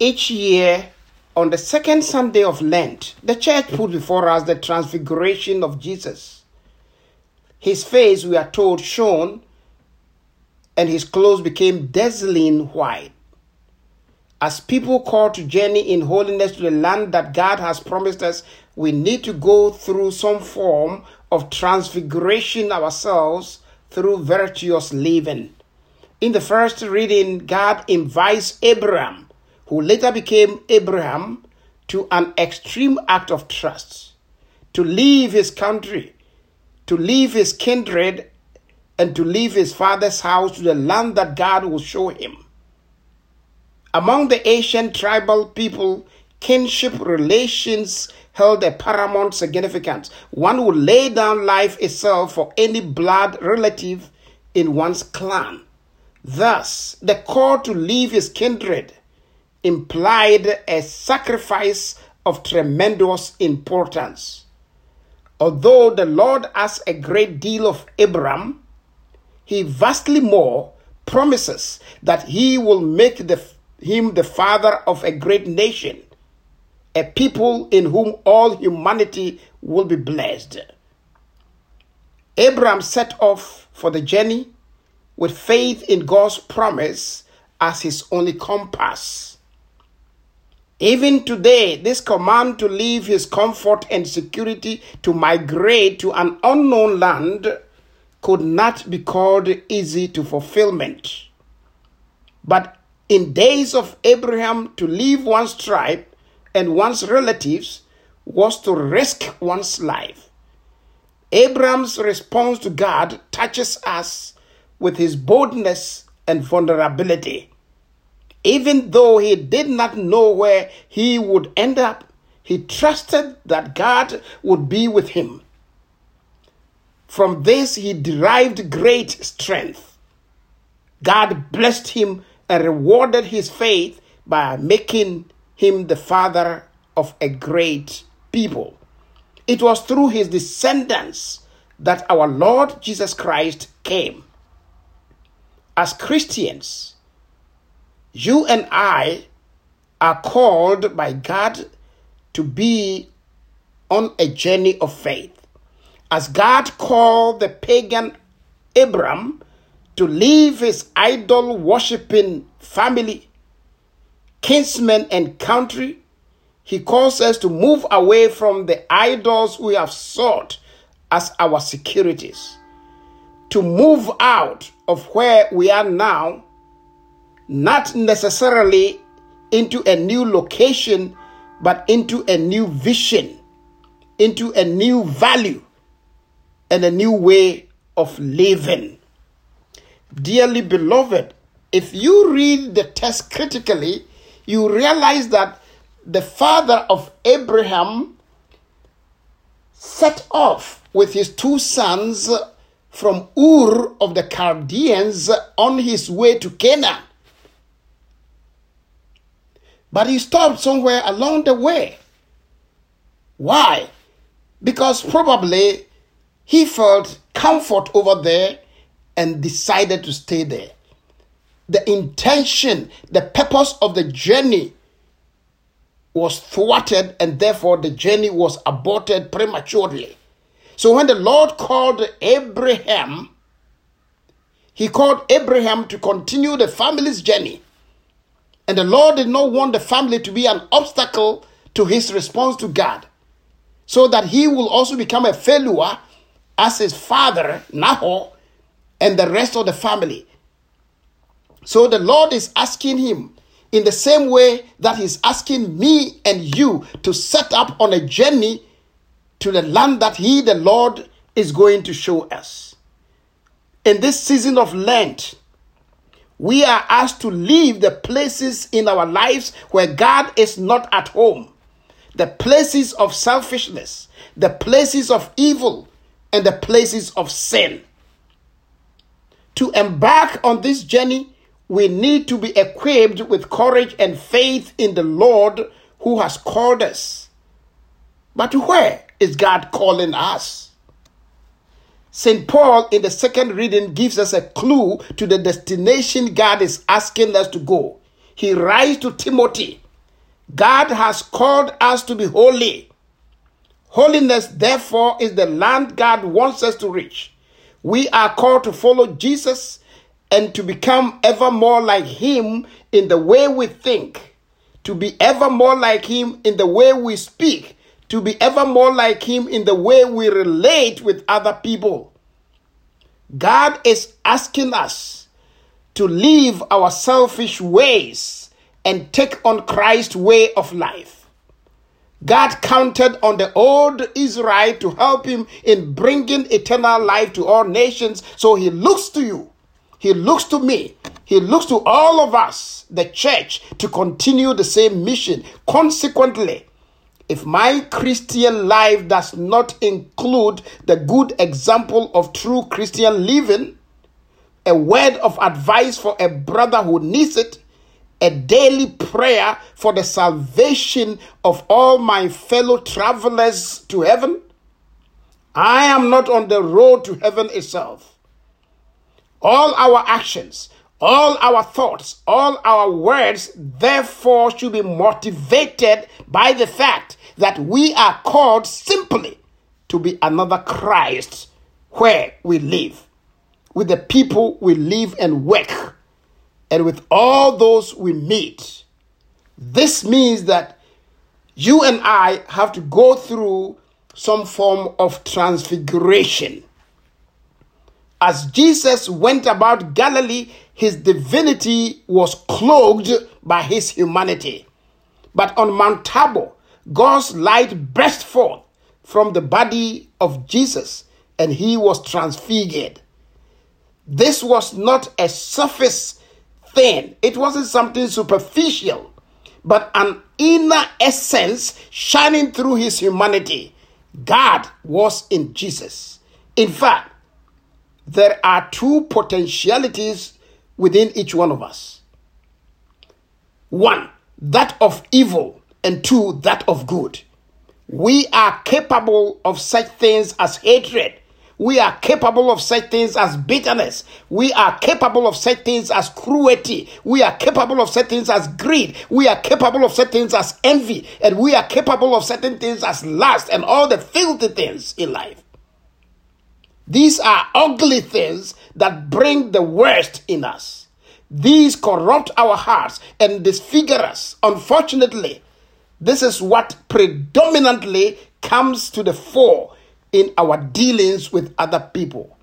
Each year, on the second Sunday of Lent, the church put before us the transfiguration of Jesus. His face, we are told, shone, and his clothes became dazzling white. As people call to journey in holiness to the land that God has promised us, we need to go through some form of transfiguration ourselves through virtuous living. In the first reading, God invites Abram, who later became Abraham, to an extreme act of trust, to leave his country, to leave his kindred, and to leave his father's house to the land that God will show him. Among the ancient tribal people, kinship relations held a paramount significance. One would lay down life itself for any blood relative in one's clan. Thus, the call to leave his kindred implied a sacrifice of tremendous importance. Although the Lord asked a great deal of Abraham, he vastly more promises that he will make the, him the father of a great nation, a people in whom all humanity will be blessed. Abraham set off for the journey with faith in God's promise as his only compass. Even today, this command to leave his comfort and security to migrate to an unknown land could not be called easy to fulfillment. But in days of Abraham, to leave one's tribe and one's relatives was to risk one's life. Abraham's response to God touches us with his boldness and vulnerability. Even though he did not know where he would end up, he trusted that God would be with him. From this, he derived great strength. God blessed him and rewarded his faith by making him the father of a great people. It was through his descendants that our Lord Jesus Christ came as Christians, you and I are called by God to be on a journey of faith. As God called the pagan Abram to leave his idol worshipping family, kinsmen, and country, he calls us to move away from the idols we have sought as our securities to move out of where we are now, not necessarily into a new location, but into a new vision, into a new value, and a new way of living. Dearly beloved, if you read the text critically, you realize that the father of Abraham set off with his two sons from Ur of the Chaldeans on his way to Canaan. But he stopped somewhere along the way. Why? Because probably he felt comfort over there and decided to stay there. The intention, the purpose of the journey was thwarted, and therefore the journey was aborted prematurely. So when the Lord called Abraham, he called Abraham to continue the family's journey. And the Lord did not want the family to be an obstacle to his response to God, so that he will also become a failure as his father, Nahor, and the rest of the family. So the Lord is asking him in the same way that he's asking me and you to set up on a journey to the land that He, the Lord, is going to show us. In this season of Lent, we are asked to leave the places in our lives where God is not at home, the places of selfishness, the places of evil, and the places of sin. To embark on this journey, we need to be equipped with courage and faith in the Lord who has called us. But where? is God calling us? St. Paul in the second reading gives us a clue to the destination God is asking us to go. He writes to Timothy God has called us to be holy. Holiness, therefore, is the land God wants us to reach. We are called to follow Jesus and to become ever more like Him in the way we think, to be ever more like Him in the way we speak, to be ever more like Him in the way we relate with other people. God is asking us to leave our selfish ways and take on Christ's way of life. God counted on the old Israel to help him in bringing eternal life to all nations. So he looks to you. He looks to me. He looks to all of us, the church, to continue the same mission. Consequently, if my Christian life does not include the good example of true Christian living, a word of advice for a brother who needs it, a daily prayer for the salvation of all my fellow travelers to heaven, I am not on the road to heaven itself. All our actions, all our thoughts, all our words, therefore, should be motivated by the fact that we are called simply to be another Christ where we live, with the people we live and work, and with all those we meet. This means that you and I have to go through some form of transfiguration. As Jesus went about Galilee, his divinity was cloaked by his humanity. But on Mount Tabor, God's light burst forth from the body of Jesus and he was transfigured. This was not a surface thing, it wasn't something superficial, but an inner essence shining through his humanity. God was in Jesus. In fact, there are two potentialities within each one of us one, that of evil and two, that of good. We are capable of such things as hatred. We are capable of such things as bitterness. We are capable of such things as cruelty. We are capable of such things as greed. We are capable of such things as envy. And we are capable of certain things as lust and all the filthy things in life. These are ugly things that bring the worst in us. These corrupt our hearts and disfigure us. Unfortunately, this is what predominantly comes to the fore in our dealings with other people.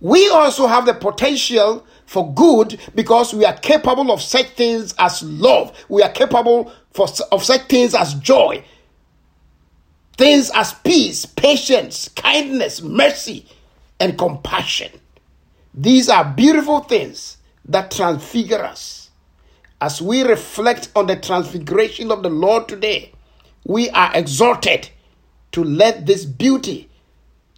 We also have the potential for good because we are capable of such things as love. We are capable for, of such things as joy, things as peace, patience, kindness, mercy, and compassion. These are beautiful things that transfigure us as we reflect on the transfiguration of the Lord today, we are exhorted to let this beauty,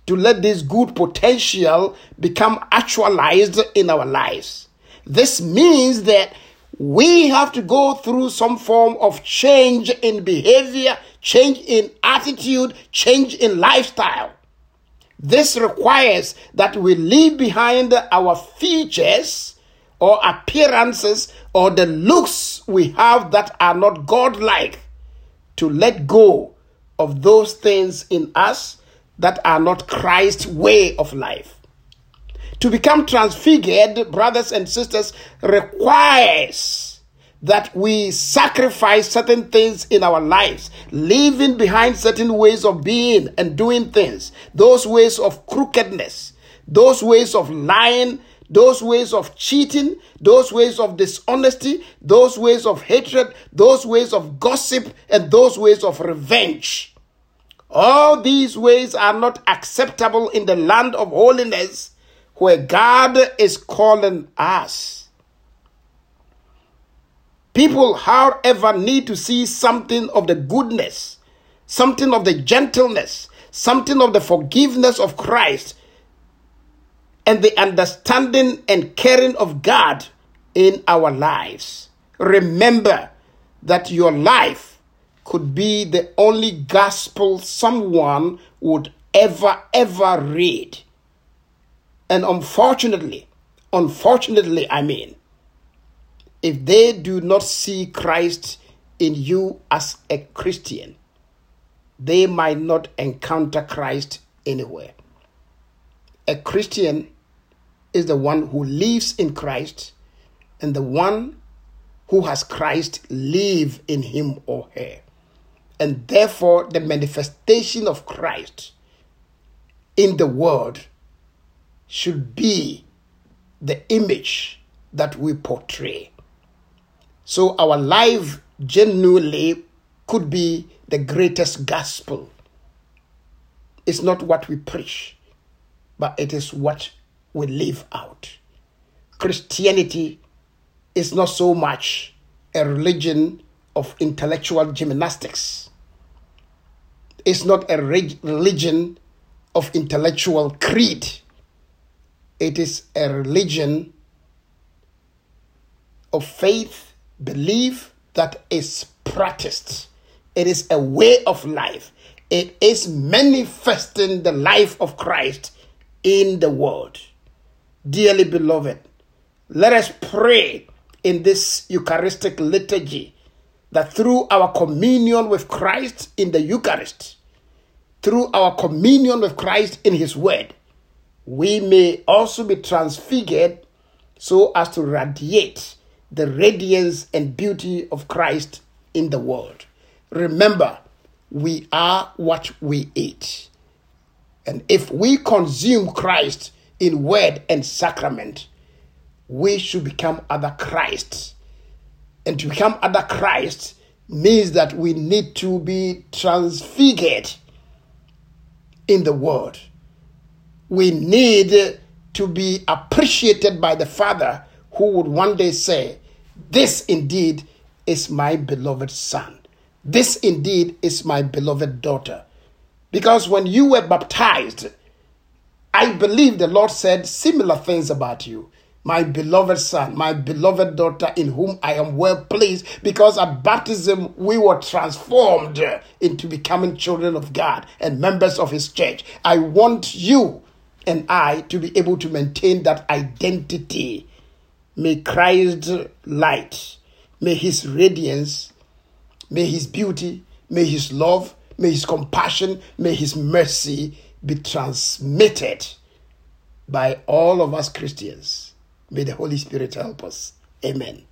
to let this good potential become actualized in our lives. This means that we have to go through some form of change in behavior, change in attitude, change in lifestyle. This requires that we leave behind our features or appearances or the looks we have that are not godlike to let go of those things in us that are not Christ's way of life. To become transfigured, brothers and sisters, requires that we sacrifice certain things in our lives, leaving behind certain ways of being and doing things, those ways of crookedness, those ways of lying those ways of cheating, those ways of dishonesty, those ways of hatred, those ways of gossip, and those ways of revenge. All these ways are not acceptable in the land of holiness where God is calling us. People, however, need to see something of the goodness, something of the gentleness, something of the forgiveness of Christ and the understanding and caring of God in our lives. Remember that your life could be the only gospel someone would ever, ever read. And unfortunately, unfortunately, I mean, if they do not see Christ in you as a Christian, they might not encounter Christ anywhere. A Christian is the one who lives in Christ, and the one who has Christ live in him or her. And therefore, the manifestation of Christ in the world should be the image that we portray. So, our life genuinely could be the greatest gospel. It's not what we preach, but it is what we live out. Christianity is not so much a religion of intellectual gymnastics. It's not a religion of intellectual creed. It is a religion of faith, belief that is practiced. It is a way of life. It is manifesting the life of Christ in the world. Dearly beloved, let us pray in this Eucharistic liturgy that through our communion with Christ in the Eucharist, through our communion with Christ in His Word, we may also be transfigured so as to radiate the radiance and beauty of Christ in the world. Remember, we are what we eat. And if we consume Christ in word and sacrament, we should become other Christs. And to become other Christ means that we need to be transfigured in the world. We need to be appreciated by the Father who would one day say, This indeed is my beloved Son. This indeed is my beloved daughter. Because when you were baptized, I believe the Lord said similar things about you. My beloved son, my beloved daughter, in whom I am well pleased, because at baptism we were transformed into becoming children of God and members of His church. I want you and I to be able to maintain that identity. May Christ's light, may His radiance, may His beauty, may His love, may His compassion, may His mercy be transmitted by all of us Christians. May the Holy Spirit help us. Amen.